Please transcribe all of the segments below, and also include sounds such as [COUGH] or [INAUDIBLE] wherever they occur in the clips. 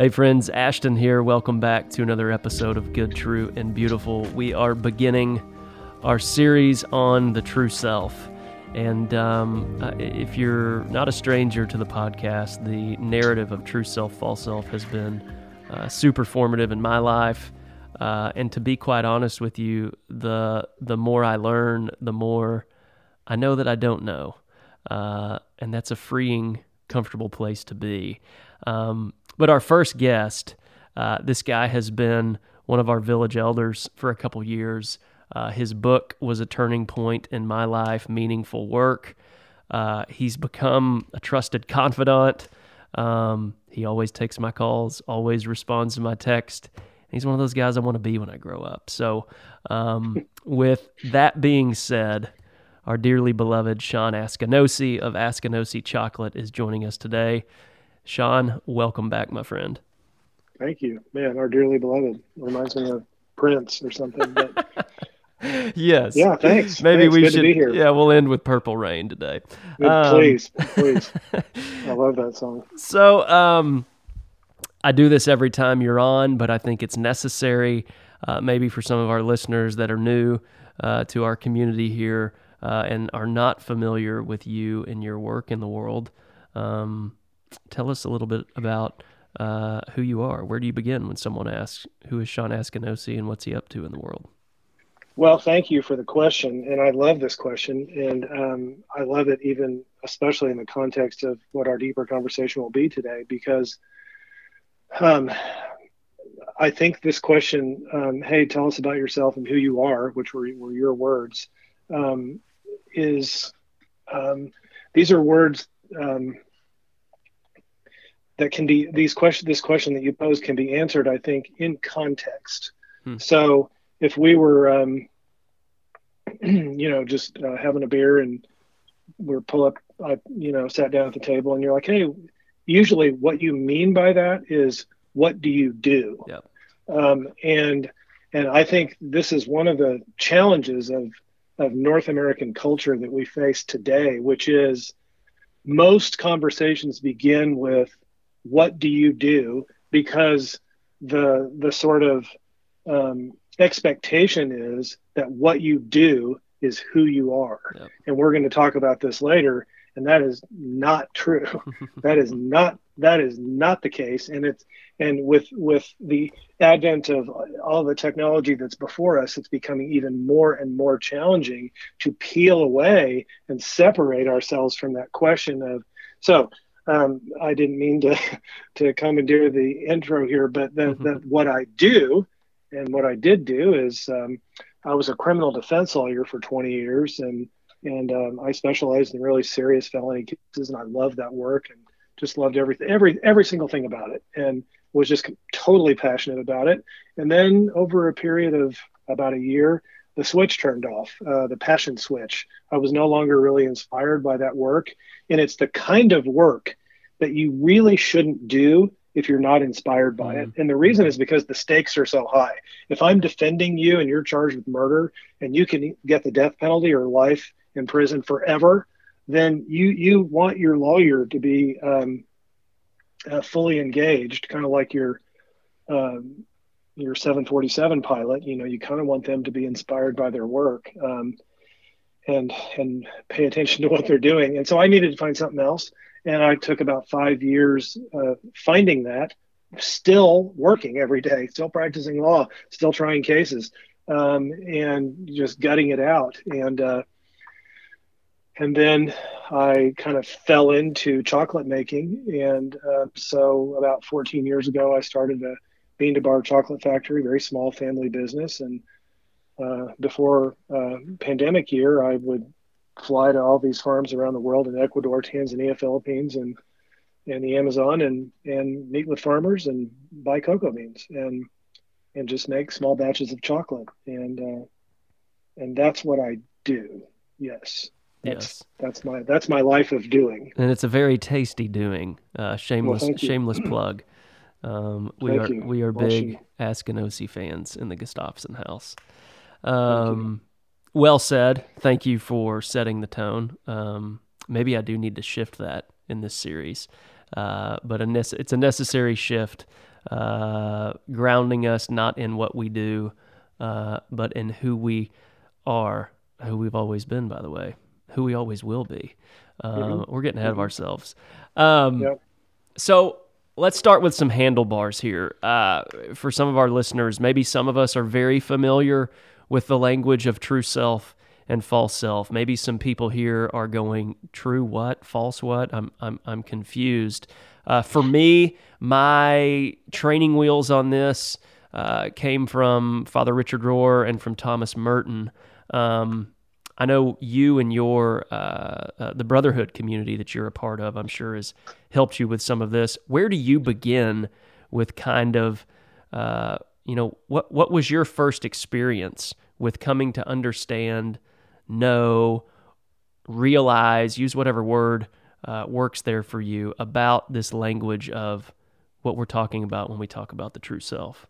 Hey, friends, Ashton here. Welcome back to another episode of Good, True, and Beautiful. We are beginning our series on the true self. And um, uh, if you're not a stranger to the podcast, the narrative of true self, false self has been uh, super formative in my life. Uh, and to be quite honest with you, the the more I learn, the more I know that I don't know, uh, and that's a freeing, comfortable place to be. Um, but our first guest, uh, this guy has been one of our village elders for a couple years. Uh, his book was a turning point in my life, meaningful work. Uh, he's become a trusted confidant. Um, he always takes my calls, always responds to my text. He's one of those guys I want to be when I grow up. So, um, [LAUGHS] with that being said, our dearly beloved Sean Askinosie of Askinosie Chocolate is joining us today. Sean, welcome back, my friend. Thank you, man. Our dearly beloved reminds me of Prince or something. But [LAUGHS] yes. Yeah. Thanks. Maybe thanks. we Good should. Be here. Yeah, we'll end with Purple Rain today. Um, please, please. [LAUGHS] I love that song. So, um, I do this every time you're on, but I think it's necessary, uh, maybe for some of our listeners that are new uh, to our community here uh, and are not familiar with you and your work in the world. Um, tell us a little bit about uh, who you are. Where do you begin when someone asks, "Who is Sean Askinosie and what's he up to in the world?" Well, thank you for the question, and I love this question, and um, I love it even especially in the context of what our deeper conversation will be today, because um, I think this question, um, "Hey, tell us about yourself and who you are," which were, were your words, um, is um, these are words um, that can be these question this question that you pose can be answered, I think, in context. Hmm. So if we were, um, [CLEARS THROAT] you know, just uh, having a beer and we're pull up, I, you know, sat down at the table and you're like, hey, usually what you mean by that is what do you do? Yep. Um, and and I think this is one of the challenges of of North American culture that we face today, which is most conversations begin with what do you do? Because the the sort of um, expectation is that what you do is who you are. Yep. and we're going to talk about this later and that is not true. [LAUGHS] That is not that is not the case. And it's and with with the advent of all the technology that's before us it's becoming even more and more challenging to peel away and separate ourselves from that question of so um, I didn't mean to [LAUGHS] to commandeer the intro here, but that, that what I do and what I did do is um, I was a criminal defense lawyer for 20 years, and and um, I specialized in really serious felony cases, and I loved that work and just loved everything, every every single thing about it, and was just totally passionate about it. And then over a period of about a year, the switch turned off, uh, the passion switch. I was no longer really inspired by that work, and it's the kind of work that you really shouldn't do if you're not inspired by it. And the reason is because the stakes are so high. If I'm defending you and you're charged with murder and you can get the death penalty or life in prison forever, then you you want your lawyer to be um, uh, fully engaged, kind of like your um, your 747 pilot. You know, you kind of want them to be inspired by their work. Um, and and pay attention to what they're doing. And so I needed to find something else, and I took about five years uh, finding that. Still working every day, still practicing law, still trying cases, um, and just gutting it out. And uh, and then I kind of fell into chocolate making, and uh, so about 14 years ago, I started a bean to bar chocolate factory, very small family business, and uh, before uh, pandemic year, I would fly to all these farms around the world in Ecuador, Tanzania, Philippines, and and the Amazon, and and meet with farmers and buy cocoa beans and and just make small batches of chocolate, and uh, and that's what I do. Yes, that's, Yes. that's my that's my life of doing. and it's a very tasty doing. Uh, shameless, you. shameless [CLEARS THROAT] plug. Um, we Thank are you. we are big you. Askinosie fans in the Gustafson house. Um, well said. Thank you for setting the tone. Um, maybe I do need to shift that in this series. uh, but a nece- it's a necessary shift, uh, grounding us not in what we do, uh, but in who we are, who we've always been, by the way, who we always will be. Mm-hmm. We're getting ahead mm-hmm. of ourselves. Um, yep. So let's start with some handlebars here. Uh, for some of our listeners, maybe some of us are very familiar with the language of true self and false self. Maybe some people here are going, true what, false what? I'm, I'm, I'm confused. Uh, for me, my training wheels on this uh, came from Father Richard Rohr and from Thomas Merton. Um, I know you and your uh, uh, the brotherhood community that you're a part of. I'm sure has helped you with some of this. Where do you begin with kind of uh, you know what what was your first experience with coming to understand, know, realize, use whatever word uh, works there for you about this language of what we're talking about when we talk about the true self.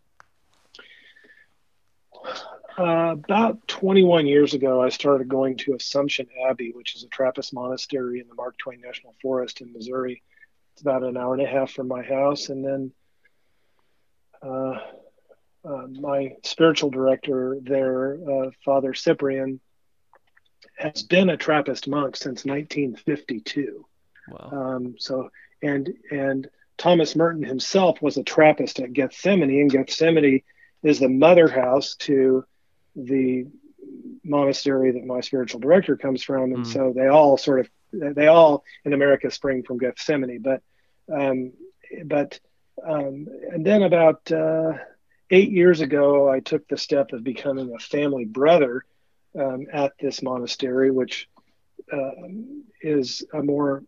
Uh, about 21 years ago, I started going to Assumption Abbey, which is a Trappist monastery in the Mark Twain National Forest in Missouri. It's about an hour and a half from my house. And then uh, uh, my spiritual director there, uh, Father Cyprian, has been a Trappist monk since 1952. Wow. Um, so, and and Thomas Merton himself was a Trappist at Gethsemani, and Gethsemani is the mother house to the monastery that my spiritual director comes from, and mm. so they all sort of they all in America spring from Gethsemani. But um, but um, and then about uh, eight years ago, I took the step of becoming a family brother um, at this monastery, which uh, is a more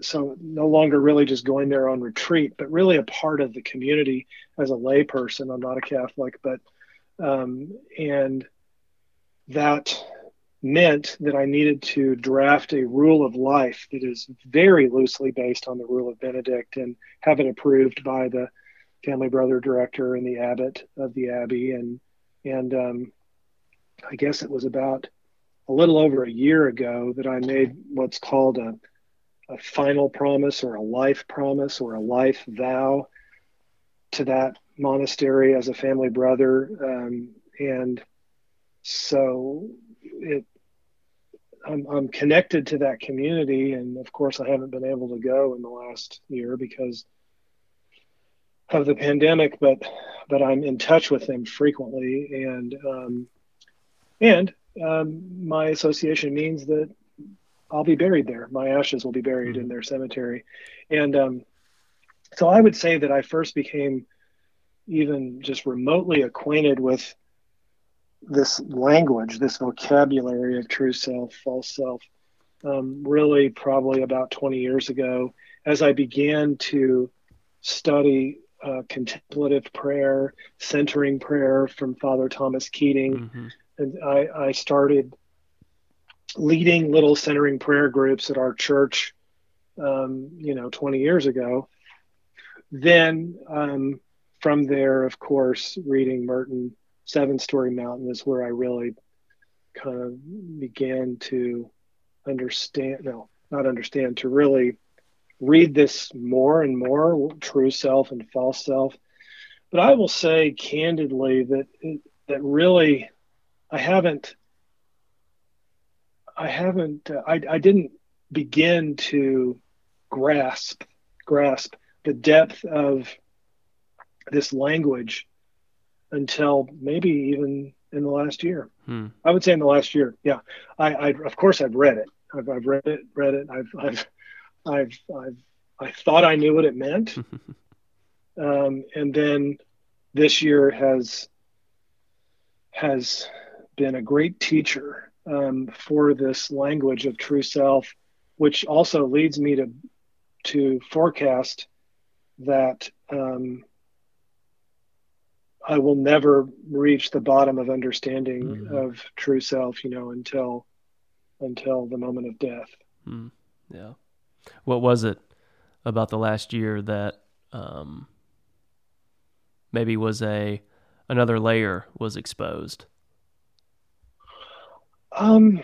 so no longer really just going there on retreat, but really a part of the community as a layperson. I'm not a Catholic, but um, and that meant that I needed to draft a rule of life that is very loosely based on the rule of Benedict and have it approved by the family brother director and the abbot of the abbey. And and um, I guess it was about a little over a year ago that I made what's called a, a final promise or a life promise or a life vow to that monastery as a family brother, um, and so it I'm, I'm connected to that community, and of course, I haven't been able to go in the last year because of the pandemic. But but I'm in touch with them frequently, and um, and um, my association means that I'll be buried there. My ashes will be buried mm-hmm. in their cemetery, and um, so I would say that I first became even just remotely acquainted with this language, this vocabulary of true self, false self, um, really probably about 20 years ago, as I began to study uh, contemplative prayer, centering prayer from Father Thomas Keating. Mm-hmm. And I, I, started leading little centering prayer groups at our church, um, you know, 20 years ago. Then um, from there, of course, reading Merton, Seven Storey Mountain is where I really kind of began to understand, no, not understand, to really read this more and more true self and false self. But I will say candidly that that really I haven't I haven't uh, I, I didn't begin to grasp grasp the depth of this language until maybe even in the last year. Hmm. I would say in the last year. Yeah, I, I of course I've read it. I've, I've read it, read it. I've, I've, I've, I've, I thought I knew what it meant, [LAUGHS] um, and then this year has has been a great teacher um, for this language of true self, which also leads me to to forecast that um, I will never reach the bottom of understanding mm-hmm. of true self, you know, until until the moment of death. Mm. Yeah. What was it about the last year that um, maybe was a another layer was exposed? Um,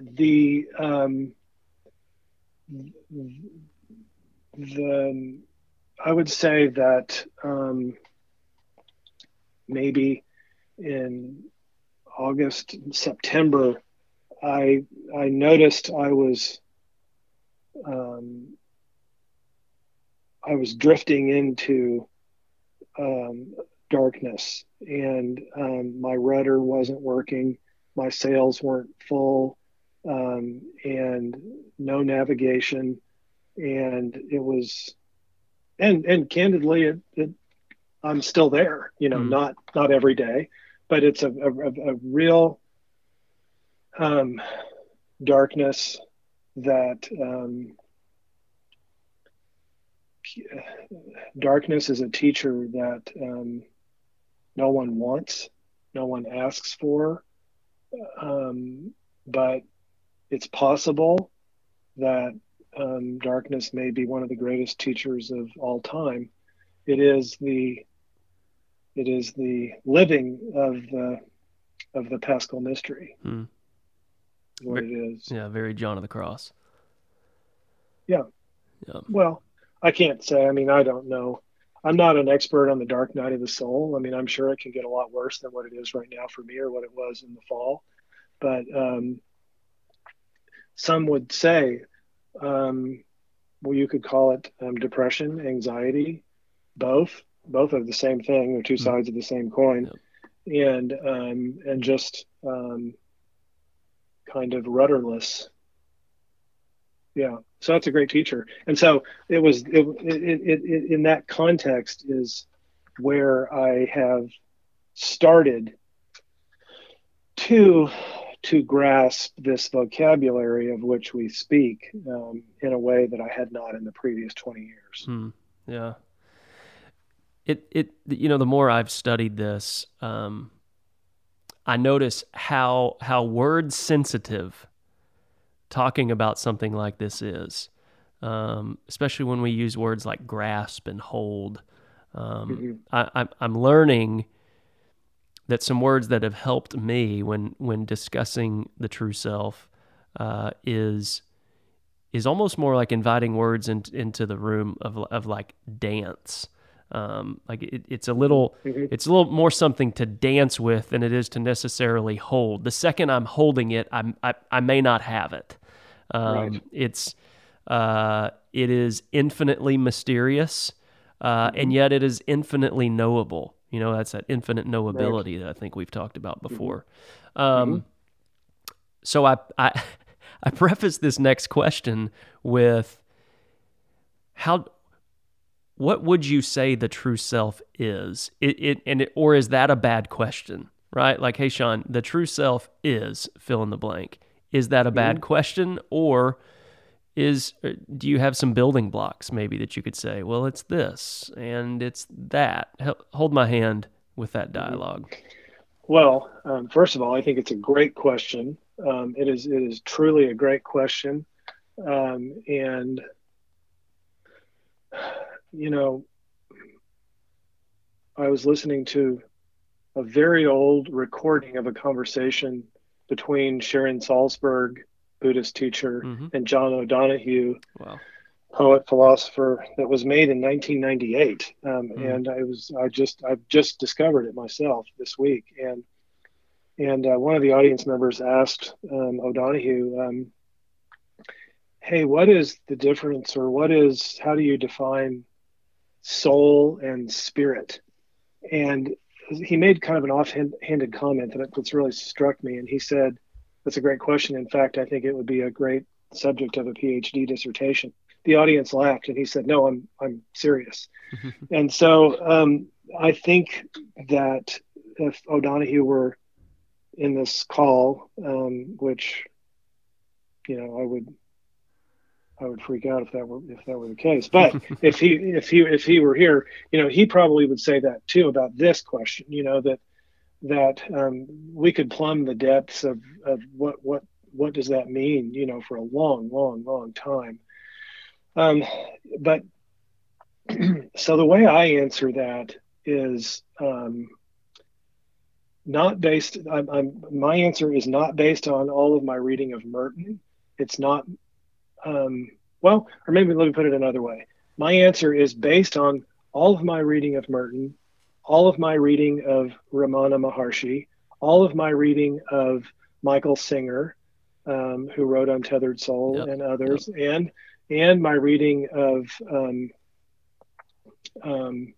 the um, the I would say that um, maybe in August, September, I I noticed I was um, I was drifting into um, darkness, and um, my rudder wasn't working, my sails weren't full, um, and no navigation, and it was, and and candidly, it, it I'm still there, you know, mm. not not every day, but it's a a, a real um, darkness that um, darkness is a teacher that um, no one wants, no one asks for, um, but it's possible that um, darkness may be one of the greatest teachers of all time. It is the it is the living of the of the Paschal mystery. Hmm. What it is. Yeah, very John of the Cross. Yeah. Yeah. Well, I can't say. I mean, I don't know. I'm not an expert on the dark night of the soul. I mean, I'm sure it can get a lot worse than what it is right now for me or what it was in the fall. But um, some would say, um, well, you could call it um, depression, anxiety, both. Both of the same thing. They're 2 mm-hmm. sides of the same coin, and um, and just um, kind of rudderless yeah so that's a great teacher and so it was it, it, it, it, in that context is where i have started to to grasp this vocabulary of which we speak um, in a way that i had not in the previous 20 years hmm. yeah it it you know the more i've studied this um, i notice how how word sensitive talking about something like this is, um, especially when we use words like grasp and hold. Um, mm-hmm. I, I'm learning that some words that have helped me when when discussing the true self uh, is is almost more like inviting words in, into the room of of like dance. Um, like it, it's a little mm-hmm. it's a little more something to dance with than it is to necessarily hold. The second I'm holding it, I'm, I I may not have it. Um, right. It's uh, it is infinitely mysterious, uh, mm-hmm. and yet it is infinitely knowable. You know, that's that infinite knowability right. that I think we've talked about mm-hmm. before. Mm-hmm. Um, mm-hmm. So I I [LAUGHS] I preface this next question with how what would you say the true self is? It, it and it, or is that a bad question? Right? Like, hey, Sean, the true self is fill in the blank. Is that a bad mm-hmm. question, or is uh, do you have some building blocks maybe that you could say, well, it's this and it's that? Hold my hand with that mm-hmm. dialogue. Well, um, first of all, I think it's a great question. Um, it is it is truly a great question, um, and you know, I was listening to a very old recording of a conversation between Sharon Salzberg, Buddhist teacher, mm-hmm. and John O'Donohue, wow. poet philosopher, that was made in 1998. Um, mm-hmm. And I was I just I've just discovered it myself this week, and and uh, one of the audience members asked um, O'Donohue, um, "Hey, what is the difference, or what is how do you define soul and spirit?" And he made kind of an offhanded comment that that's really struck me, and he said, "That's a great question. In fact, I think it would be a great subject of a PhD dissertation." The audience laughed, and he said, "No, I'm I'm serious." [LAUGHS] and so um, I think that if O'Donohue were in this call, um, which you know I would I would freak out if that were if that were the case. But [LAUGHS] if he if he if he were here, you know, he probably would say that too about this question. You know that that um, we could plumb the depths of of what what what does that mean? You know, for a long, long, long time. Um, but [CLEARS THROAT] so the way I answer that is um, not based. I'm, I'm, my answer is not based on all of my reading of Merton. It's not um, well, or maybe let me put it another way. my answer is based on all of my reading of Merton, all of my reading of Ramana Maharshi, all of my reading of Michael Singer, um, who wrote Untethered Soul Yep, and others, and and my reading of um, um,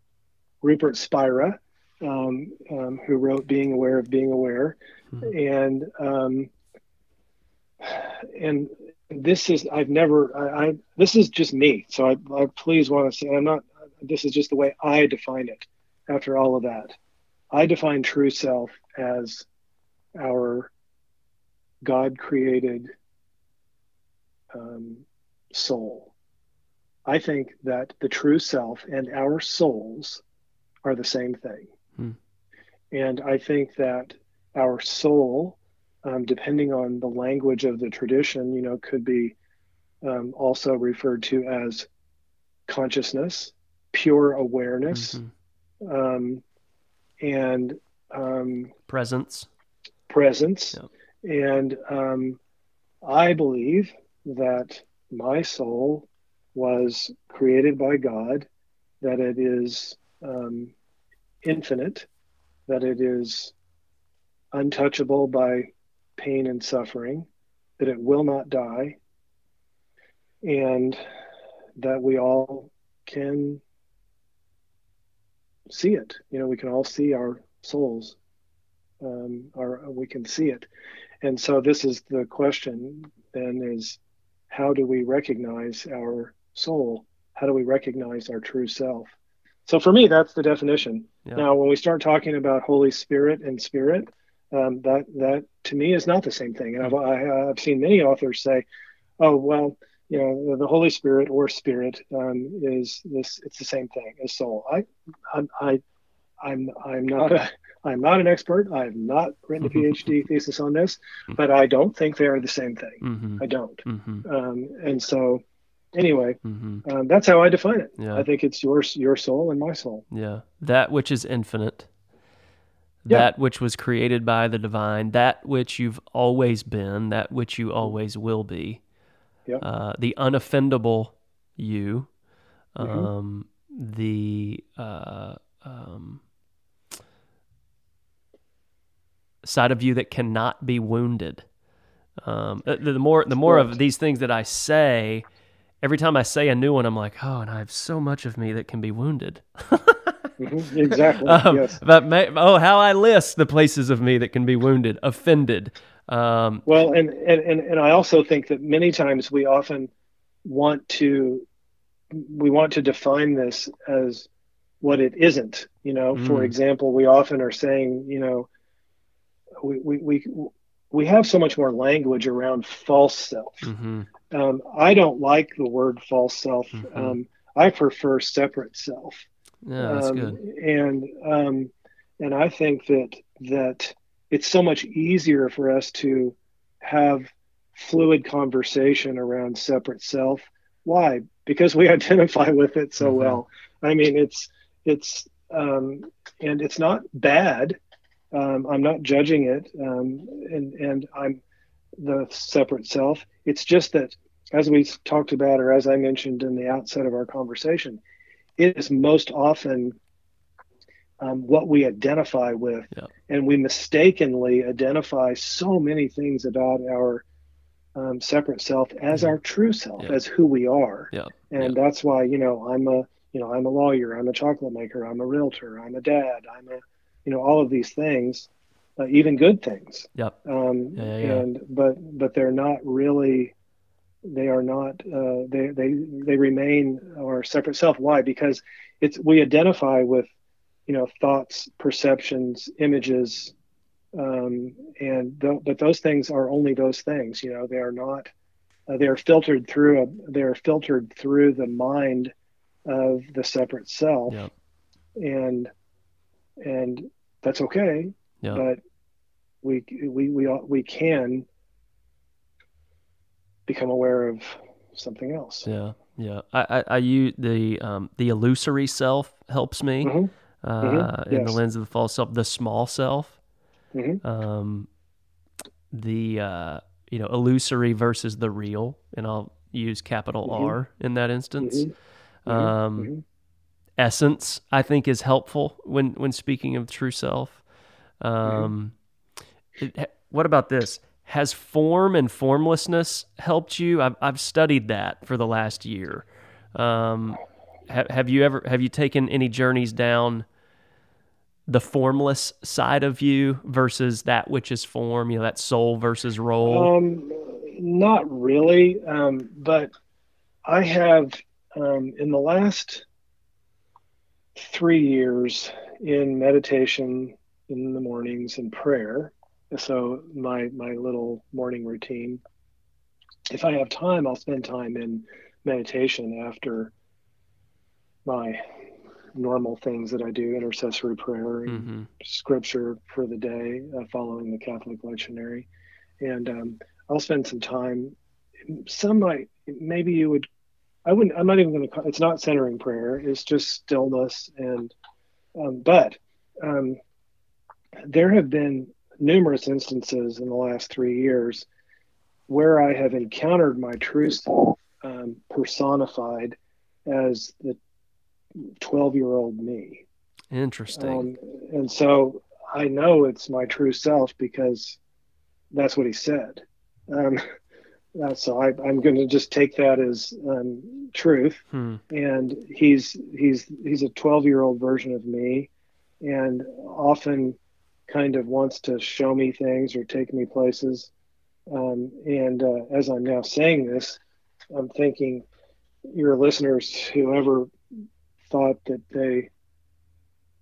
Rupert Spira, um, um, who wrote Being Aware of Being Aware, and um, and this is I've never I, I this is just me, so I, I please want to say I'm not. This is just the way I define it. After all of that, I define true self as our God created um, soul. I think that the true self and our souls are the same thing. Hmm. And I think that our soul, um, depending on the language of the tradition, you know, could be um, also referred to as consciousness, pure awareness, Mhm. um, and um, Presence. presence. And um, I believe that my soul was created by God, that it is um, infinite, that it is untouchable by pain and suffering, that it will not die, and that we all can see it. You know, we can all see our souls um, or we can see it. And so this is the question then is how do we recognize our soul? How do we recognize our true self? So for me, that's the definition. Yeah. Now, when we start talking about Holy Spirit and Spirit, um, that that to me is not the same thing. And I've I, I've seen many authors say, "Oh, well, you know, the Holy Spirit or Spirit um, is this. It's the same thing as soul." I, I, I I'm I'm not a I'm not an expert. I've not written a [LAUGHS] PhD thesis on this, but I don't think they are the same thing. Mm-hmm. I don't. Mm-hmm. Um, and so, anyway, Mm-hmm. um, that's how I define it. Yeah. I think it's your your soul and my soul. Yeah. That which is infinite. Yeah. That which was created by the divine, that which you've always been, that which you always will be. Yeah. Uh, the unoffendable you. Mhm. Um, the uh, um, side of you that cannot be wounded. Um, the, the more the more of these things that I say, every time I say a new one, I'm like, oh, and I have so much of me that can be wounded. [LAUGHS] Mhm, Exactly. [LAUGHS] Um, yes. But ma- oh, how I list the places of me that can be wounded, offended. Um, Well, and, and and and I also think that many times we often want to we want to define this as what it isn't. You know, for Mm. example, we often are saying, you know, we we we we have so much more language around false self. mhm, Um, I don't like the word false self. Mhm. Um, I prefer separate self. Yeah, that's um, good. And um, and I think that that it's so much easier for us to have fluid conversation around separate self. Why? Because we [LAUGHS] identify with it so Mhm. well. I mean, it's it's um, and it's not bad. Um, I'm not judging it, um, and and I'm the separate self. It's just that, as we talked about, or as I mentioned in the outset of our conversation, it is most often um, what we identify with, Yeah. and we mistakenly identify so many things about our um, separate self as our true self, Yeah. as who we are, Yeah. and that's why you know I'm a you know I'm a lawyer, I'm a chocolate maker, I'm a realtor, I'm a dad, I'm a you know all of these things, uh, even good things. Yep. Um. And but but they're not really. They are not. Uh, they they they remain our separate self. Why? Because it's we identify with, you know, thoughts, perceptions, images, um, and th- but those things are only those things. You know, they are not. Uh, they are filtered through. A, they are filtered through the mind of the separate self, yeah. and and that's okay Yeah. but we we we we can become aware of something else. Yeah. Yeah. I, I, I use the um, the illusory self helps me Mhm, uh, Mhm. in the lens of the false self. The small self, mhm, um, the uh, you know illusory versus the real, and I'll use capital Mhm. R in that instance. mhm. Um, mm-hmm. Essence, I think, is helpful when when speaking of true self. Um, mm-hmm. it, what about this? Has form and formlessness helped you? I've I've studied that for the last year. Um, have, have you ever have you taken any journeys down the formless side of you versus that which is form? You know, that soul versus role. Um, not really, um, but I have um, in the last three years in meditation in the mornings and prayer. So my my little morning routine. If I have time, I'll spend time in meditation after my normal things that I do, intercessory prayer and mm-hmm. scripture for the day, uh, following the Catholic lectionary, and um, I'll spend some time. Some might maybe you would. I wouldn't. I'm not even going to. It's not centering prayer. It's just stillness and. Um, but um, there have been numerous instances in the last three years where I have encountered my true self um, personified as the 12 year old me. Interesting. Um, and so I know it's my true self because that's what he said. Um, so I, am going to just take that as um, truth. Hmm. And he's he's he's a 12 year old version of me, and often kind of wants to show me things or take me places. Um, and uh, as I'm now saying this, I'm thinking your listeners, whoever thought that they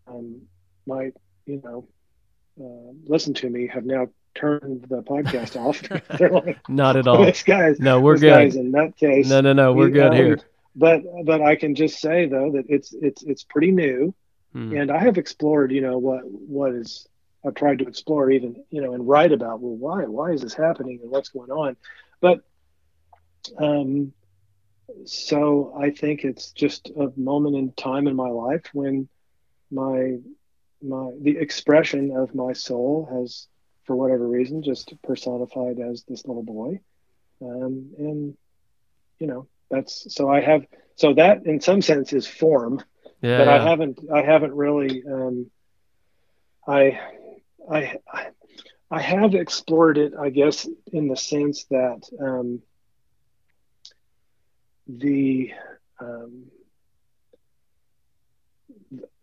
um, might, you know, uh, listen to me, have now turned the podcast off. [LAUGHS] [LAUGHS] They're like, not at all. This guy's no, we're good. Guy's a nutcase. No, no, no, we're good here. But but I can just say though that it's it's it's pretty new, hmm. and I have explored, you know, what what is I've tried to explore even, you know, and write about, well, why, why is this happening and what's going on? But, um, so I think it's just a moment in time in my life when my, my, the expression of my soul has, for whatever reason, just personified as this little boy. Um, and, you know, that's, so I have, so that in some sense is form, yeah, but yeah. I haven't, I haven't really, um, I I, I have explored it, I guess, in the sense that um, the um,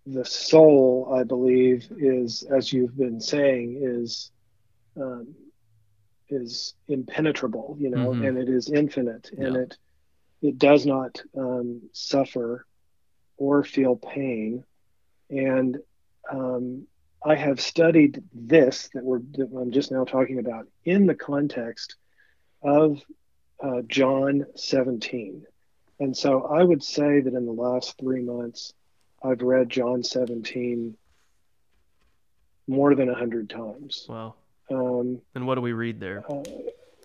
the soul, I believe, is as you've been saying, is um, is impenetrable, you know, mm-hmm. and it is infinite, yeah. and it it does not um, suffer or feel pain, and um, I have studied this that we're that I'm just now talking about in the context of uh, John 17. And so I would say that in the last three months, I've read John 17 more than a hundred times. Wow. Um, and what do we read there? Uh,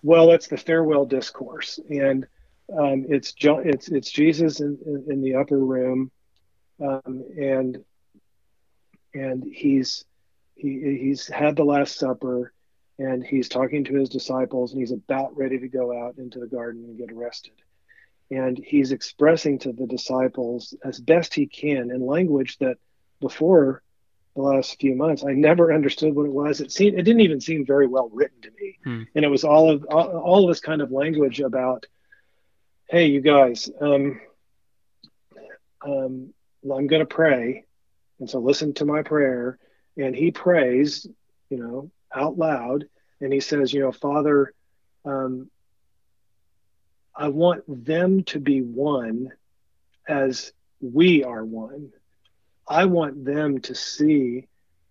well, it's the farewell discourse, and um, it's John, it's it's Jesus in, in, in the upper room, um, and and he's he, he's had the Last Supper and he's talking to his disciples and he's about ready to go out into the garden and get arrested. And he's expressing to the disciples as best he can in language that before the last few months I never understood what it was. It seemed it didn't even seem very well written to me, hmm. and it was all of all, all, of this kind of language about, hey, you guys, um, um, I'm going to pray, and so listen to my prayer, and he prays, you know, out loud, and he says, you know, Father, um, I want them to be one as we are one. I want them to see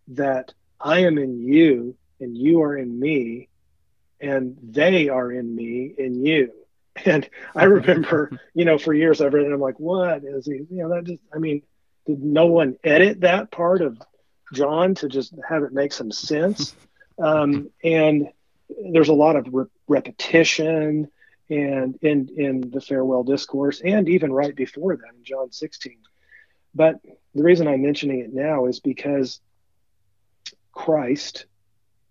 that I am in you and you are in me and they are in me in you. [LAUGHS] And I remember, [LAUGHS] you know, for years I've read it, I'm like, what is he? You know, that just, I mean, did no one edit that part of John to just have it make some sense. Um, and there's a lot of re- repetition and in in the farewell discourse and even right before that in John 16. But the reason I'm mentioning it now is because Christ,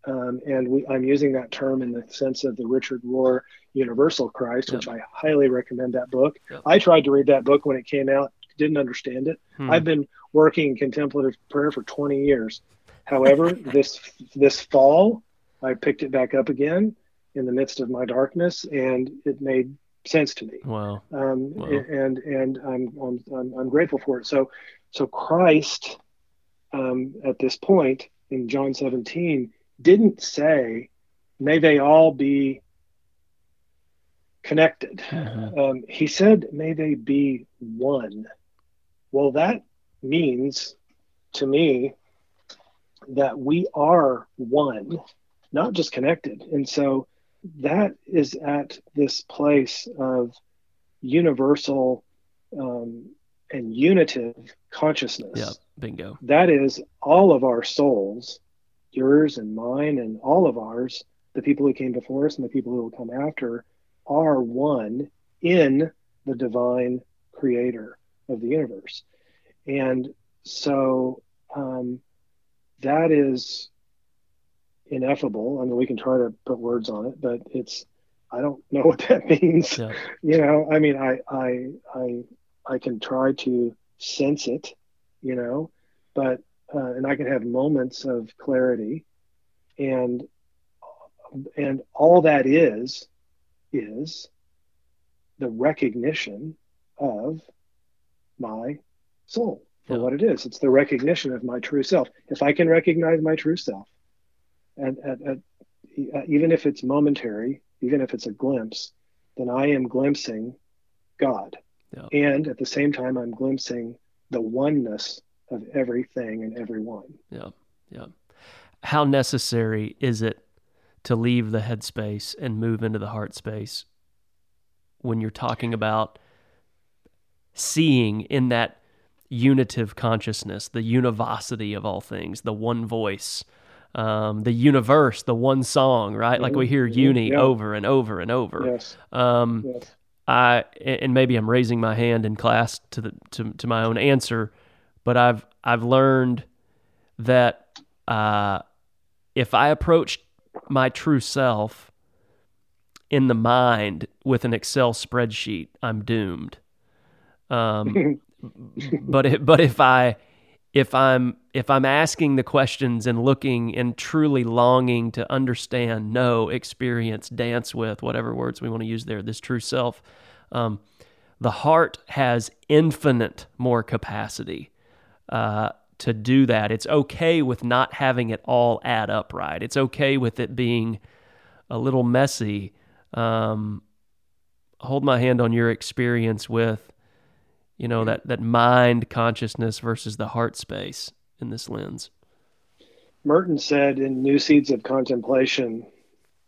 um, and we, I'm using that term in the sense of the Richard Rohr Universal Christ, yep. which I highly recommend that book. Yep. I tried to read that book when it came out didn't understand it. Hmm. I've been working in contemplative prayer for 20 years. However, [LAUGHS] this this fall, I picked it back up again in the midst of my darkness, and it made sense to me. Wow. Um, wow. And and I'm, I'm I'm I'm grateful for it. So so Christ, um, at this point in John 17, didn't say, "May they all be connected." Mm-hmm. Um, he said, "May they be one." Well, that means to me that we are one, not just connected. And so that is at this place of universal um, and unitive consciousness. Yeah, bingo. That is all of our souls, yours and mine, and all of ours, the people who came before us and the people who will come after, are one in the divine creator of the universe. And so um, that is ineffable. I mean, we can try to put words on it, but it's I don't know [LAUGHS] what that means. Yeah. You know, I mean, I I I I can try to sense it, you know, but uh, and I can have moments of clarity, and and all that is is the recognition of my soul for yeah. what it is. It's the recognition of my true self. If I can recognize my true self, and, and, and uh, even if it's momentary, even if it's a glimpse, then I am glimpsing God. Yeah. And at the same time, I'm glimpsing the oneness of everything and everyone. Yeah. Yeah. How necessary is it to leave the head space and move into the heart space when you're talking about seeing in that unitive consciousness, the univocity of all things, the one voice, um, the universe, the one song, right? Mm-hmm. Like we hear mm-hmm. uni yeah. over and over and over. Yes. Um, yes. I and maybe I'm raising my hand in class to the to, to my own answer, but I've I've learned that uh, if I approach my true self in the mind with an Excel spreadsheet, I'm doomed. Um, [LAUGHS] but if, but if I if I'm if I'm asking the questions and looking and truly longing to understand, know, experience, dance with, whatever words we want to use there, this true self, um, the heart has infinite more capacity uh, to do that. It's okay with not having it all add up right. It's okay with it being a little messy. Um, hold my hand on your experience with you know mm-hmm. that that mind consciousness versus the heart space in this lens. Merton said in new seeds of contemplation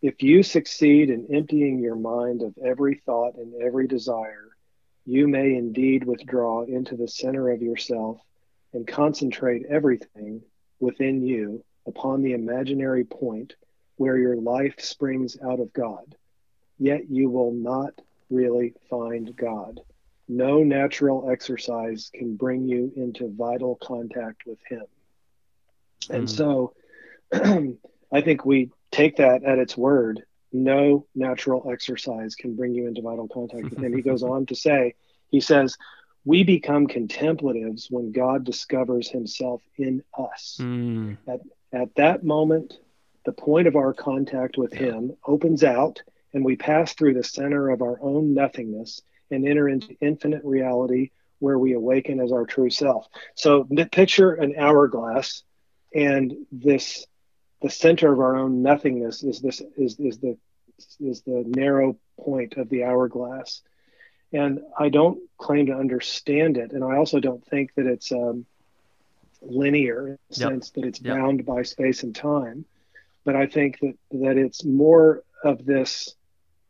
if you succeed in emptying your mind of every thought and every desire you may indeed withdraw into the center of yourself and concentrate everything within you upon the imaginary point where your life springs out of God. Yet you will not really find God no natural exercise can bring you into vital contact with Him. Mm. And so [CLEARS THROAT] I think we take that at its word. No natural exercise can bring you into vital contact with Him. he goes on to say, He says, we become contemplatives when God discovers Himself in us. Mm. At, at that moment, the point of our contact with Him opens out, and we pass through the center of our own nothingness and enter into infinite reality where we awaken as our true self. So picture an hourglass and this the center of our own nothingness is this is is the is the narrow point of the hourglass. And I don't claim to understand it. And I also don't think that it's um, linear in the yep. sense that it's yep. bound by space and time. But I think that, that it's more of this.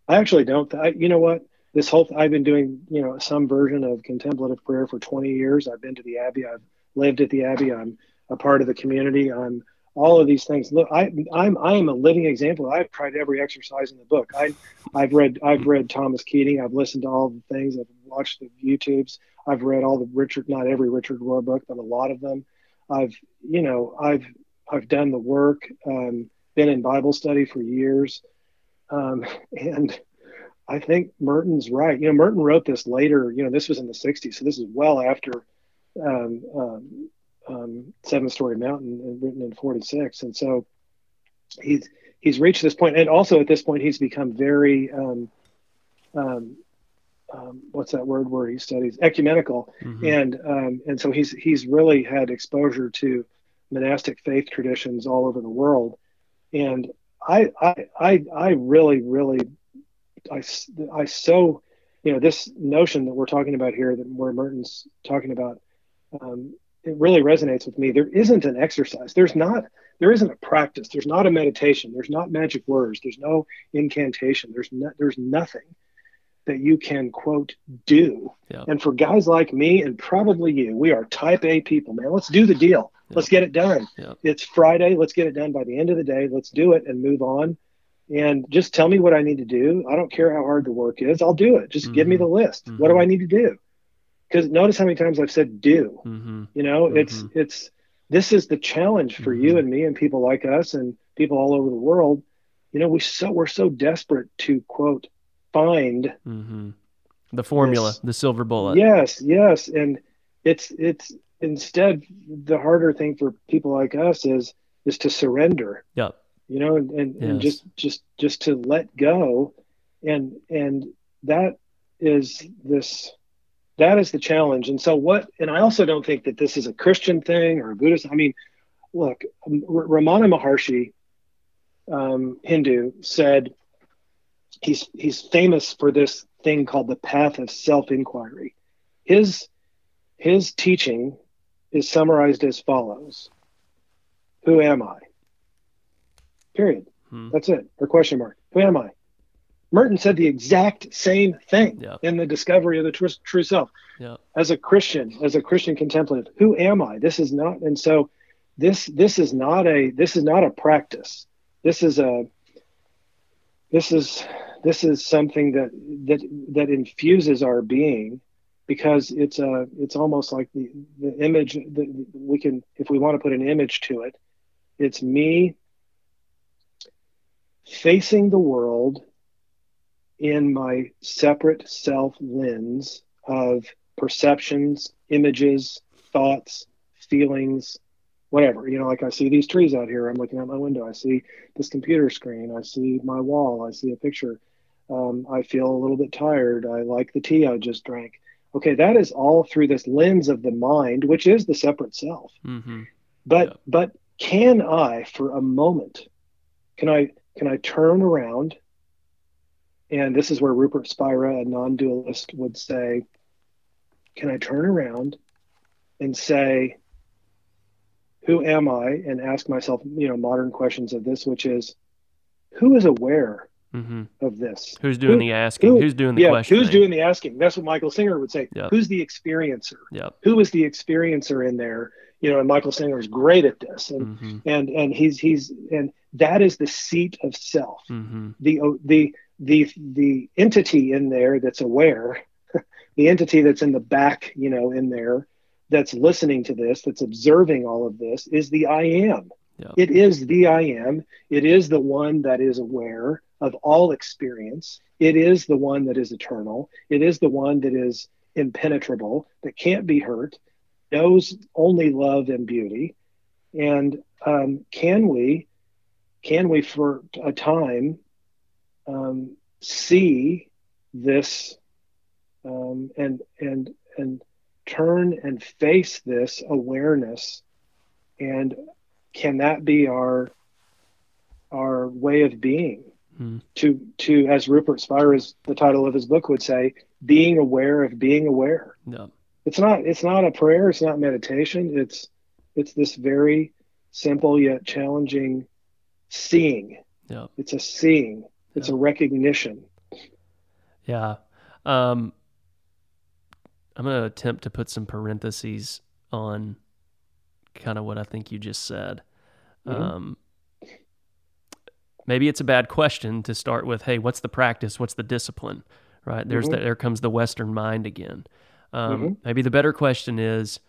I actually don't. I, you know what? This whole I've been doing you know some version of contemplative prayer for 20 years. I've been to the Abbey. I've lived at the Abbey. I'm a part of the community. I'm all of these things. Look, I, I'm I am a living example. I've tried every exercise in the book. I I've read I've read Thomas Keating. I've listened to all the things. I've watched the YouTubes. I've read all the Richard not every Richard Rohr book, but a lot of them. I've you know I've I've done the work. Um, been in Bible study for years, um, and I think Merton's right. You know, Merton wrote this later. You know, this was in the '60s, so this is well after um, um, um, Seven Storey Mountain, written in '46, and so he's he's reached this point, and also at this point, he's become very um, um, um, what's that word where he studies ecumenical, mm-hmm. and um, and so he's he's really had exposure to monastic faith traditions all over the world, and I I I, I really really I I so you know this notion that we're talking about here that where Merton's talking about um, it really resonates with me. There isn't an exercise. There's not there isn't a practice. There's not a meditation. There's not magic words. There's no incantation. There's no, there's nothing that you can quote do. Yeah. And for guys like me and probably you, we are type A people, man. Let's do the deal. Yeah. Let's get it done. Yeah. It's Friday. Let's get it done by the end of the day. Let's do it and move on. And just tell me what I need to do. I don't care how hard the work is. I'll do it. Just mm-hmm. give me mm-hmm. the list. Mm-hmm. What do I need to do? Because notice how many times I've said do. Mm-hmm. You know, mm-hmm. it's it's this is the challenge for you mm-hmm. and me and people like us and people all over the world. You know, we so we're so desperate to quote find mm-hmm. the formula, this, the silver bullet. Yes, yes, and it's it's instead the harder thing for people like us is is to surrender. Yep. You know, and and, yes. and just just just to let go, and and that is this that is the challenge. And so what? And I also don't think that this is a Christian thing or a Buddhist. I mean, look, Ramana Maharshi, um, Hindu, said he's he's famous for this thing called the path of self-inquiry. His his teaching is summarized as follows: Who am I? Period. Hmm. That's it. Or question mark. Who am I? Merton said the exact same thing yeah. in the discovery of the true, true self. Yeah. As a Christian, as a Christian contemplative, who am I? This is not, and so this this is not a this is not a practice. This is a this is this is something that that that infuses our being because it's a it's almost like the the image that we can if we want to put an image to it it's me facing the world in my separate self lens of perceptions images thoughts feelings whatever. You know like i see these trees out here. I'm looking out my window. I see this computer screen. I see my wall. I see a picture. Um, i feel a little bit tired. I like the tea i just drank. Okay that is all through this lens of the mind which is the separate self. Mm-hmm. but yeah. but can i for a moment can i can i turn around and this is where rupert spira a non-dualist would say can i turn around and say who am I? And ask myself, you know, modern questions of this, which is, who is aware mm-hmm. of this? Who's doing who, the asking? Who, who's doing the yeah, questioning? Who's doing the asking? That's what Michael Singer would say. Yep. Who's the experiencer? Yep. Who is the experiencer in there? You know, and Michael Singer is great at this, and mm-hmm. and and he's he's and that is the seat of self. Mm-hmm. The the the the entity in there that's aware, [LAUGHS] the entity that's in the back, you know, in there that's listening to this, that's observing all of this, is the I am. It is the I am. It is the one that is aware of all experience. It is the one that is eternal. It is the one that is impenetrable, that can't be hurt, knows only love and beauty. And um, can we, can we for a time um, see this um, and and and turn and face this awareness and can that be our our way of being hmm. to to as rupert spira's the title of his book would say being aware of being aware no. it's not it's not a prayer it's not meditation it's it's this very simple yet challenging seeing yeah. it's a seeing it's yeah. a recognition yeah um I'm going to attempt to put some parentheses on kind of what I think you just said. Mm-hmm. Um, maybe it's a bad question to start with. Hey, what's the practice? What's the discipline? Right there's mm-hmm. the, there comes the Western mind again. Um, mm-hmm. Maybe the better question is,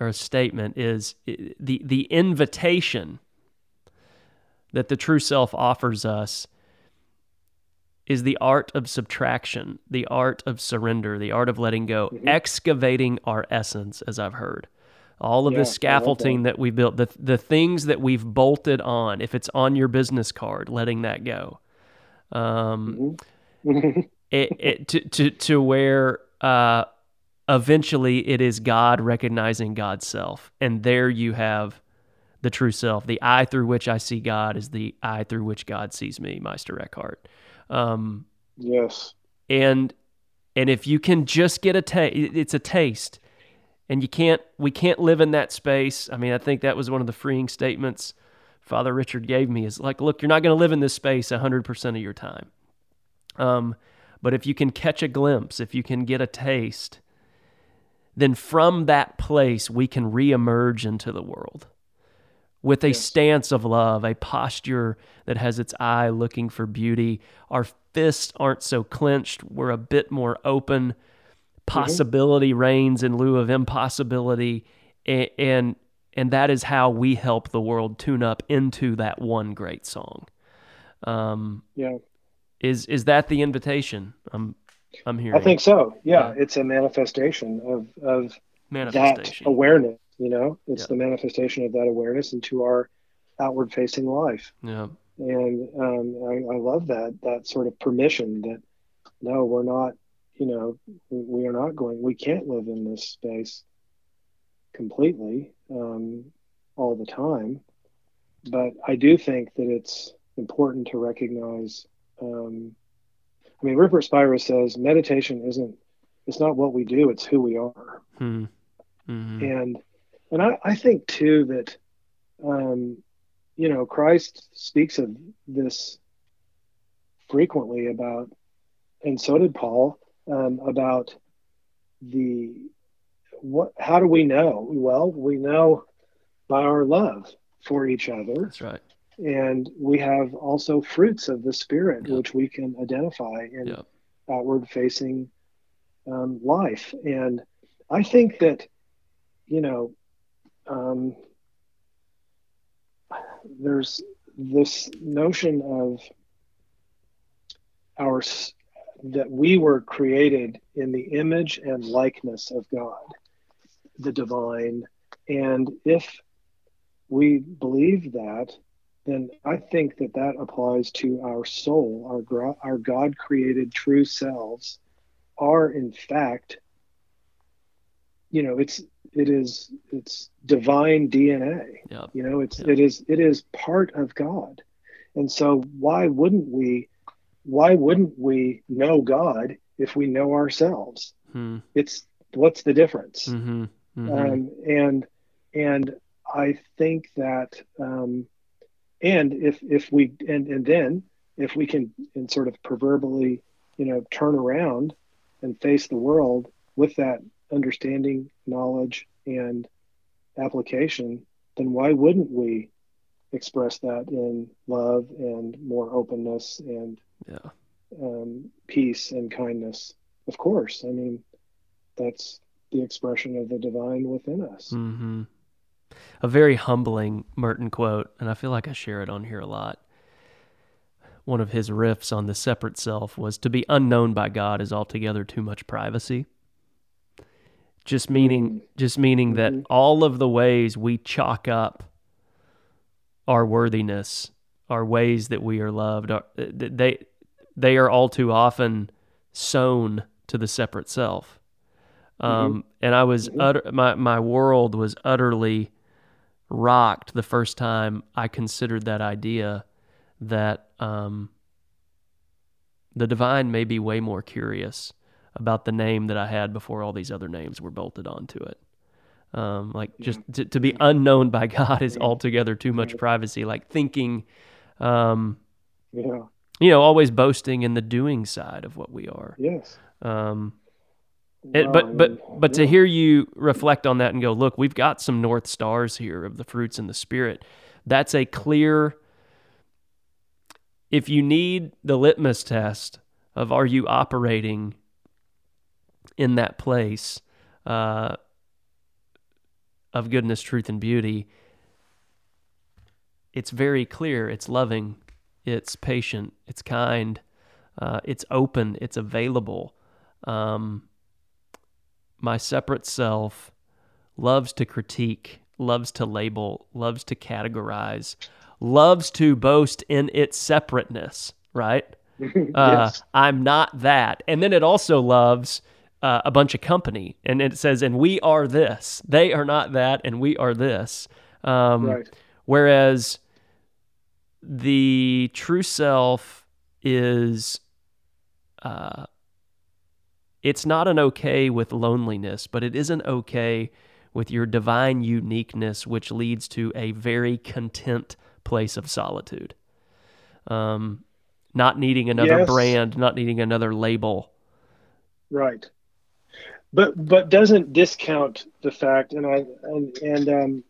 or a statement is the the invitation that the true self offers us is the art of subtraction, the art of surrender, the art of letting go, excavating our essence, as I've heard. All of Yeah, scaffolding that. we built, the the things that we've bolted on, if it's on your business card, letting that go. Um, Mhm. [LAUGHS] it, it to to to where uh, eventually it is God recognizing God's self, and there you have the true self. The eye through which I see God is the eye through which God sees me, Meister Eckhart. Um, yes. and and if you can just get a taste, it's a taste, and you can't. We can't live in that space. I mean, I think that was one of the freeing statements Father Richard gave me. Is like, look, you're not going to live in this space hundred percent of your time. Um, but if you can catch a glimpse, if you can get a taste, then from that place we can reemerge into the world with a Yes. stance of love, a posture that has its eye looking for beauty. Our fists aren't so clenched, we're a bit more open. Possibility reigns in lieu of impossibility, and, and and that is how we help the world tune up into that one great song. Um, Yeah. is is that the invitation? I'm I'm hearing. I think so. Yeah, Yeah. it's a manifestation of of that awareness. You know, it's Yeah. the manifestation of that awareness into our outward facing life. yeah, And um, I, I love that that sort of permission that no, we're not. You know, we we are not going. We can't live in this space completely um, all the time. But I do think that it's important to recognize. Um, I mean, Rupert Spira says meditation isn't. It's not what we do; it's who we are. hmm. hmm And and I, I think too that um, you know Christ speaks of this frequently about, and so did Paul um, about the what. How do we know? Well, we know by our love for each other, That's right. and we have also fruits of the Spirit Yeah. which we can identify in Yeah. outward facing um, life. And I think that, you know, um, there's this notion of our that we were created in the image and likeness of God, the divine. And if we believe that, then I think that that applies to our soul, our our God created true selves are in fact, you know, it's it is it's divine DNA. Yeah. You know, it's Yeah. it is it is part of God, and so why wouldn't we? Why wouldn't we know God if we know ourselves? Hmm. It's what's the difference? Mm-hmm. Mm-hmm. um, and and I think that um, and if if we and and then if we can and sort of proverbially you know turn around and face the world with that understanding, knowledge, and application, then why wouldn't we express that in love and more openness and yeah. um, peace and kindness? Of course, I mean that's the expression of the divine within us. Mm-hmm. A very humbling Merton quote, and I feel like I share it on here a lot. One of his riffs on the separate self was to be unknown by God is altogether too much privacy. Just meaning, just meaning that Mhm. all of the ways we chalk up our worthiness, our ways that we are loved, are, they they are all too often sewn to the separate self. Um, and I was utter, my my world was utterly rocked the first time I considered that idea that um, the divine may be way more curious about the name that I had before all these other names were bolted onto it. Um, like just to, to be unknown by God is altogether too much privacy. Like thinking, um, Yeah. you know, always boasting in the doing side of what we are. Yes. Um, it, but but but to hear you reflect on that and go, look, we've got some north stars here of the fruits and the spirit. That's a clear. If you need the litmus test of are you operating in that place uh, of goodness, truth, and beauty, it's very clear. It's loving, it's patient, it's kind, Uh, it's open. It's available. Um, my separate self loves to critique, loves to label, loves to categorize, loves to boast in its separateness. Right? [LAUGHS] Uh, yes. I'm not that. And then it also loves uh, a bunch of company, and it says, "And we are this. They are not that, and we are this." Um, right. Whereas the true self is, uh, it's not an okay with loneliness, but it isn't okay with your divine uniqueness, which leads to a very content place of solitude. Um, not needing another Yes. brand, not needing another label. Right. But but doesn't discount the fact, and I and and um,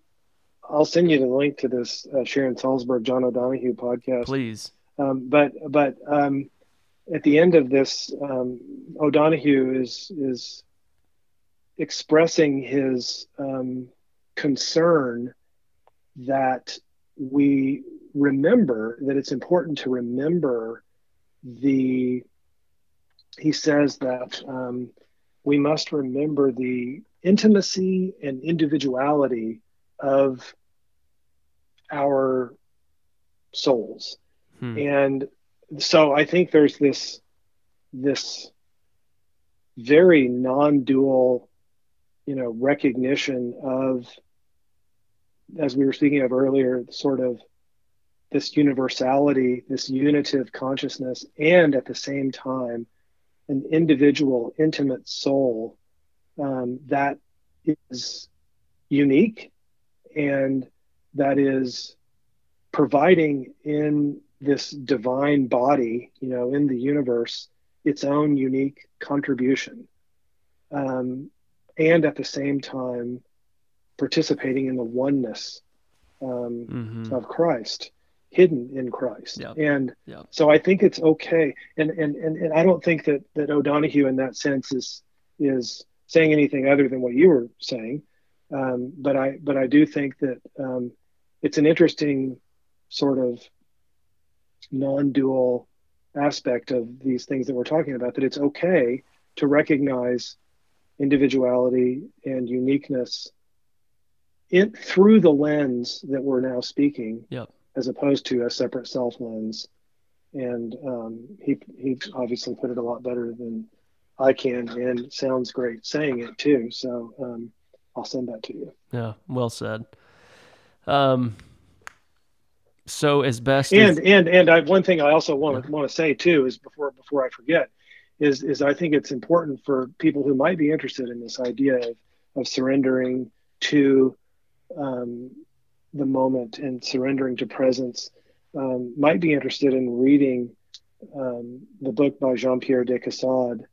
I'll send you the link to this uh, Sharon Salzberg John O'Donohue podcast. Please. Um, but but um, at the end of this, um, O'Donohue is is expressing his um, concern that we remember that it's important to remember the. He says that um, we must remember the intimacy and individuality of our souls Hmm. and so i think there's this this very non-dual you know recognition of as we were speaking of earlier sort of this universality this unitive consciousness and at the same time an individual intimate soul um, that is unique and that is providing in this divine body, you know, in the universe, its own unique contribution. Um, and at the same time, participating in the oneness um, Mhm. of Christ, hidden in Christ. Yep. And Yep. so I think it's okay. And, and, and, and I don't think that, that O'Donohue in that sense is, is saying anything other than what you were saying. Um, but I, but I do think that um, it's an interesting sort of non-dual aspect of these things that we're talking about, that it's okay to recognize individuality and uniqueness in through the lens that we're now speaking Yep. As opposed to a separate self lens. And um, he he obviously put it a lot better than I can, and sounds great saying it too. So um, I'll send that to you. Yeah. Well said. Um. So as best And as and and I, one thing I also want to want to say too is before before I forget is is I think it's important for people who might be interested in this idea of, of surrendering to um, the moment and surrendering to presence um, might be interested in reading um, the book by Jean-Pierre de Caussade,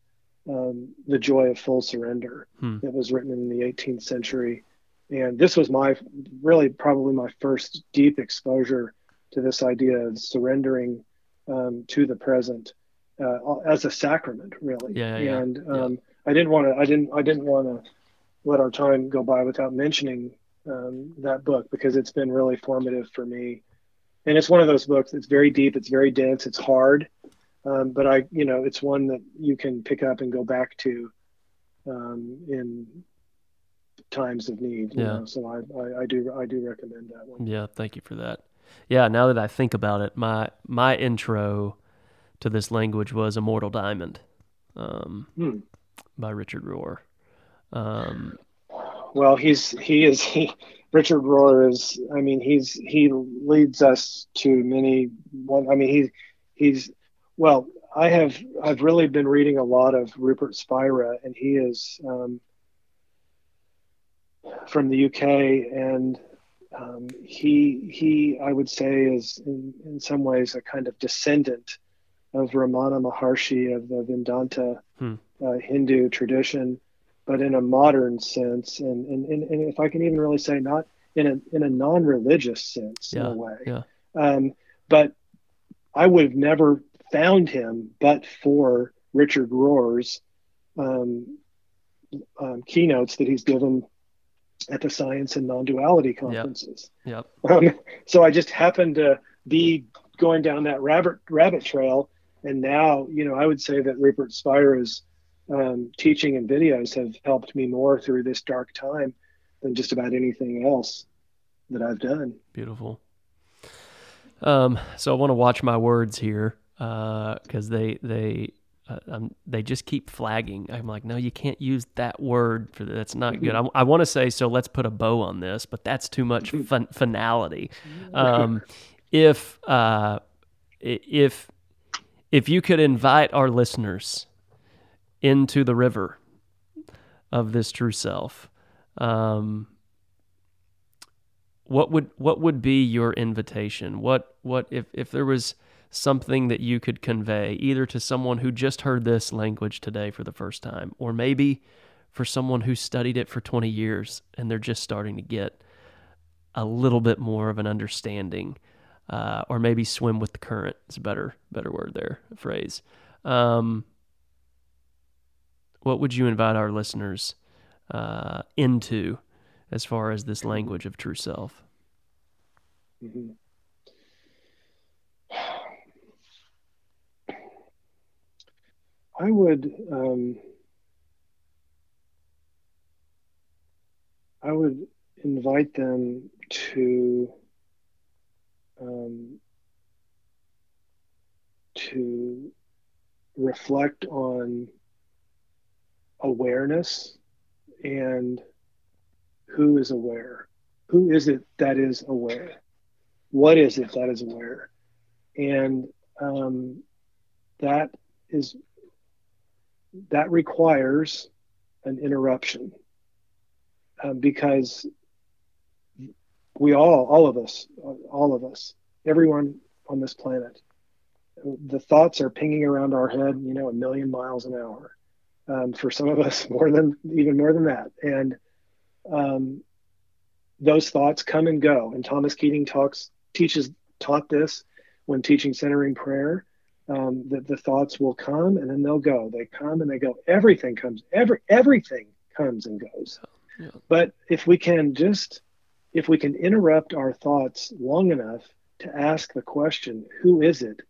um, The Joy of Full Surrender, Hmm. that was written in the 18th century. And this was my really probably my first deep exposure to this idea of surrendering um, to the present uh, as a sacrament, really. Yeah, yeah, yeah. And um, I didn't want to. I didn't. I didn't want to let our time go by without mentioning um, that book because it's been really formative for me. And it's one of those books. It's very deep. It's very dense. It's hard, um, but I, you know, it's one that you can pick up and go back to um, in times of need. You Yeah. know? So I, I, I do. I do recommend that one. Yeah, thank you for that. Yeah, now that I think about it, my my intro to this language was "Immortal Diamond" um, Hmm. by Richard Rohr. Um, Well, he's he is [LAUGHS] he Richard Rohr is I mean he's he leads us to many one I mean he he's well I have I've really been reading a lot of Rupert Spira and he is um, from the UK and um, he he I would say is in, in some ways a kind of descendant of Ramana Maharshi of the Vedanta Hmm. uh, Hindu tradition but in a modern sense, and, and, and, and if I can even really say not in a in a non-religious sense in a way. yeah. Um, but I would have never found him but for Richard Rohr's um, um, keynotes that he's given at the Science and Non-Duality conferences. yep. Um, so I just happened to be going down that rabbit rabbit trail and now you know I would say that Rupert Spira's um, teaching and videos have helped me more through this dark time than just about anything else that I've done. Beautiful. Um, so I want to watch my words here because uh, they they uh, um, they just keep flagging. I'm like, no, you can't use that word for that. That's not good. I, I want to say so. Let's put a bow on this, but that's too much fun, finality. [LAUGHS] Um, if uh, if if you could invite our listeners into the river of this true self, um, what would what would be your invitation? What what if if there was something that you could convey either to someone who just heard this language today for the first time, or maybe for someone who studied it for 20 years and they're just starting to get a little bit more of an understanding, uh, or maybe swim with the current is a better better word there phrase. Um, what would you invite our listeners uh, into as far as this language of true self? Mm-hmm. I would um, I would invite them to um, to reflect on awareness and who is aware. Who is it that is aware? What is it that is aware? And um, that is that requires an interruption um, because we all, all of us, all of us, everyone on this planet, the thoughts are pinging around our head, you know, a million miles an hour. Um, for some of us, [LAUGHS] more than even more than that, and um, those thoughts come and go. And Thomas Keating talks, teaches, taught this when teaching centering prayer um, that the thoughts will come and then they'll go. They come and they go. Everything comes. Every everything comes and goes. Yeah. But if we can just if we can interrupt our thoughts long enough to ask the question, who is it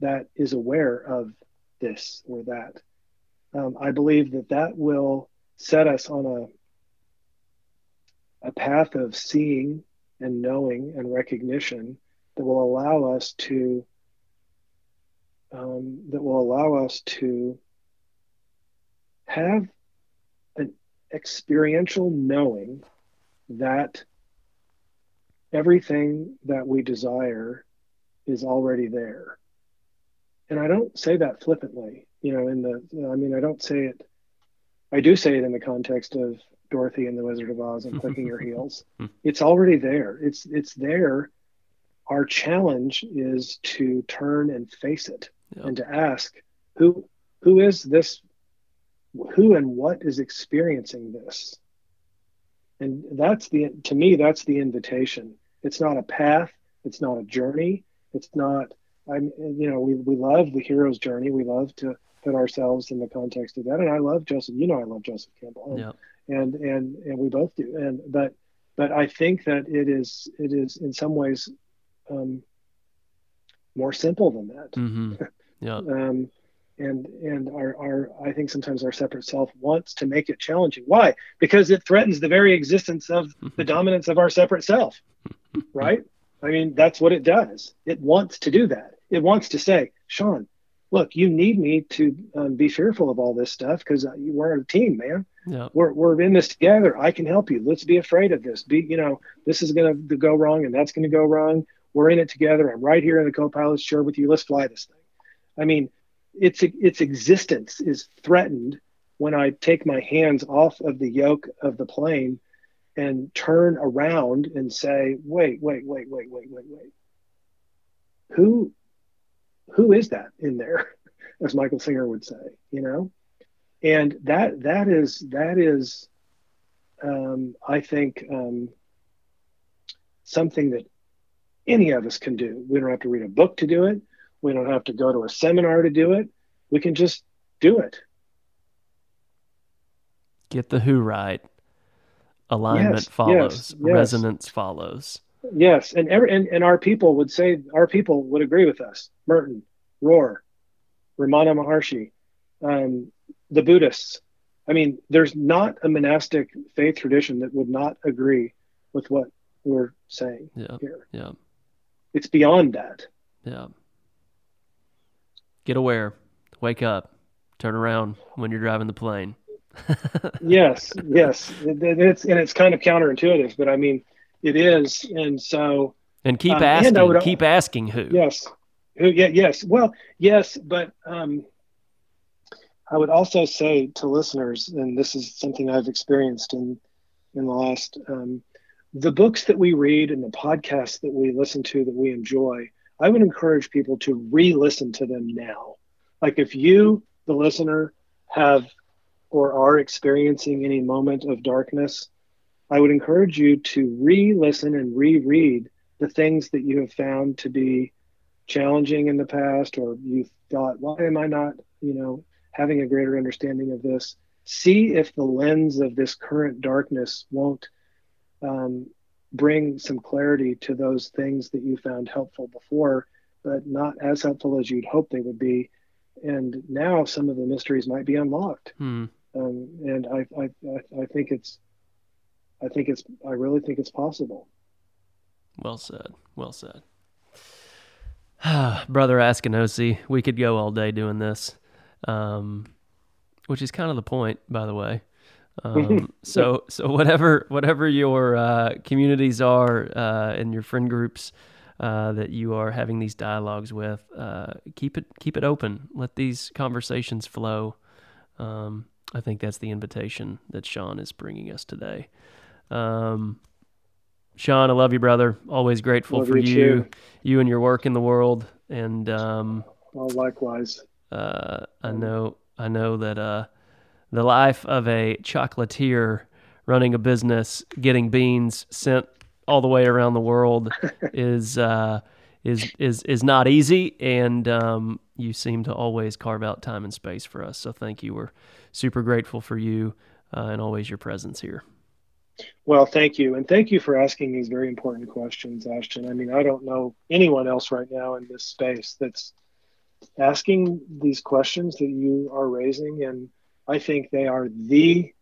that is aware of this or that? Um, I believe that that will set us on a a path of seeing and knowing and recognition that will allow us to um, that will allow us to have an experiential knowing that everything that we desire is already there. And I don't say that flippantly, you know, in the, I mean, I don't say it, I do say it in the context of Dorothy and the Wizard of Oz and [LAUGHS] clicking your heels. Hmm. It's already there. It's, it's there. Our challenge is to turn and face it and to ask who who is this who and what is experiencing this? And that's the to me that's the invitation. It's not a path. It's not a journey. It's not i'm you know we, we love the hero's journey. We love to ourselves in the context of that and i love joseph you know i love joseph campbell and yeah. and, and and we both do and but but i think that it is it is in some ways um, more simple than that mm-hmm. [LAUGHS] Yeah. Um, and and our, our I think sometimes our separate self wants to make it challenging. Why? Because it threatens the very existence of the [LAUGHS] dominance of our separate self. Right? I mean, that's what it does. It wants to do that. It wants to say, Shawn, look, you need me to um, be fearful of all this stuff because uh, we're a team, man. Yeah. We're, we're in this together. I can help you. Let's be afraid of this. Be, you know, this is going to go wrong and that's going to go wrong. We're in it together. I'm right here in the co-pilot's chair with you. Let's fly this thing. I mean, its its existence is threatened when I take my hands off of the yoke of the plane and turn around and say, "Wait, wait, wait, wait, wait, wait, wait. Who who is that in there?" [LAUGHS] As Michael Singer would say, you know, and that that is that is, um, I think, um, something that any of us can do. We don't have to read a book to do it. We don't have to go to a seminar to do it. We can just do it. Get the who right. Alignment yes, follows. Yes, yes. Resonance follows. Yes, and every and, and our people would say our people would agree with us. Merton, Rohr, Ramana Maharshi, um, the Buddhists. I mean, there's not a monastic faith tradition that would not agree with what we're saying yeah. here. Yeah. It's beyond that. Yeah. Get aware. Wake up. Turn around when you're driving the plane. [LAUGHS] yes, yes. It, it's and it's kind of counterintuitive, but I mean, it is. And so. And keep um, asking. And would, keep asking who. Yes. Who? Yeah. Yes. Well. Yes, but um, I would also say to listeners, and this is something I've experienced in in the last um, the books that we read and the podcasts that we listen to that we enjoy, I would encourage people to re-listen to them now. Like if you, the listener, have or are experiencing any moment of darkness, I would encourage you to re-listen and reread the things that you have found to be challenging in the past, or you thought, why am I not, you know, having a greater understanding of this? See if the lens of this current darkness won't um, bring some clarity to those things that you found helpful before, but not as helpful as you'd hope they would be. And now some of the mysteries might be unlocked. Hmm. Um, and I, I, I, I think it's, I think it's, I really think it's possible. Well said. Well said. [SIGHS] Brother Askinosie, we could go all day doing this, um, which is kind of the point, by the way. Um, [LAUGHS] so so whatever whatever your uh, communities are uh, and your friend groups uh, that you are having these dialogues with, uh, keep it keep it open. Let these conversations flow. Um, I think that's the invitation that Shawn is bringing us today. Um, Shawn, I love you, brother. Always grateful love for you, you, you and your work in the world. And um, well, likewise. Uh, I know I know that uh, the life of a chocolatier running a business, getting beans sent all the way around the world [LAUGHS] is uh, is is is not easy, and um, you seem to always carve out time and space for us. So thank you. We're super grateful for you uh, and always your presence here. Well, thank you, and thank you for asking these very important questions, Ashton. I mean, I don't know anyone else right now in this space that's asking these questions that you are raising, and I think they are the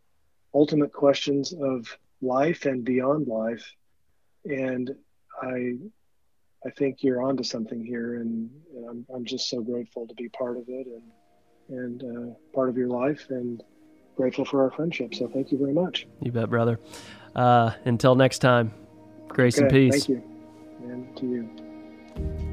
ultimate questions of life and beyond life. And I, I think you're onto something here, and, and I'm, I'm just so grateful to be part of it and and uh, part of your life, and grateful for our friendship. So thank you very much. You bet, brother. Uh, until next time, grace okay, and peace. Thank you, and to you.